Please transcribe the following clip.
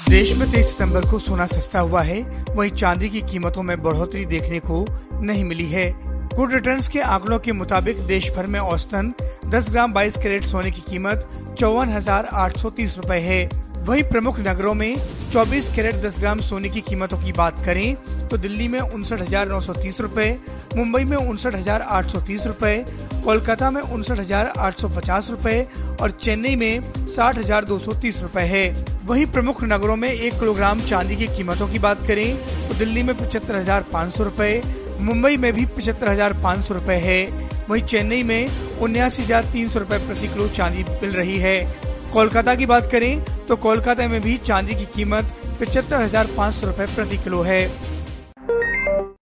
देश में तेईस सितंबर को सोना सस्ता हुआ है। वहीं चांदी की कीमतों में बढ़ोतरी देखने को नहीं मिली है। गुड रिटर्न्स के आंकड़ों के मुताबिक देश भर में औसतन 10 ग्राम 22 कैरेट सोने की कीमत चौवन हज़ार आठ सौ तीस रूपए है। वहीं प्रमुख नगरों में 24 कैरेट 10 ग्राम सोने की कीमतों की बात करें तो दिल्ली में उनसठ हज़ार नौ सौ तीस रूपए, मुंबई में उनसठ हज़ार आठ सौ तीस रूपए, कोलकाता में उनसठ हज़ार आठ सौ पचास रूपए और चेन्नई में साठ हज़ार दो सौ तीस रूपए है। वहीं प्रमुख नगरों में एक किलोग्राम चांदी की कीमतों की बात करें तो दिल्ली में पचहत्तर हज़ार पाँच सौ रूपए, मुंबई में भी पचहत्तर हज़ार पाँच सौ रूपए है। वहीं चेन्नई में उन्यासी हज़ार तीन सौ रूपए प्रति किलो चांदी मिल रही है। कोलकाता की बात करें तो कोलकाता में भी चांदी की कीमत पचहत्तर हज़ार पाँच सौ रूपए प्रति किलो है।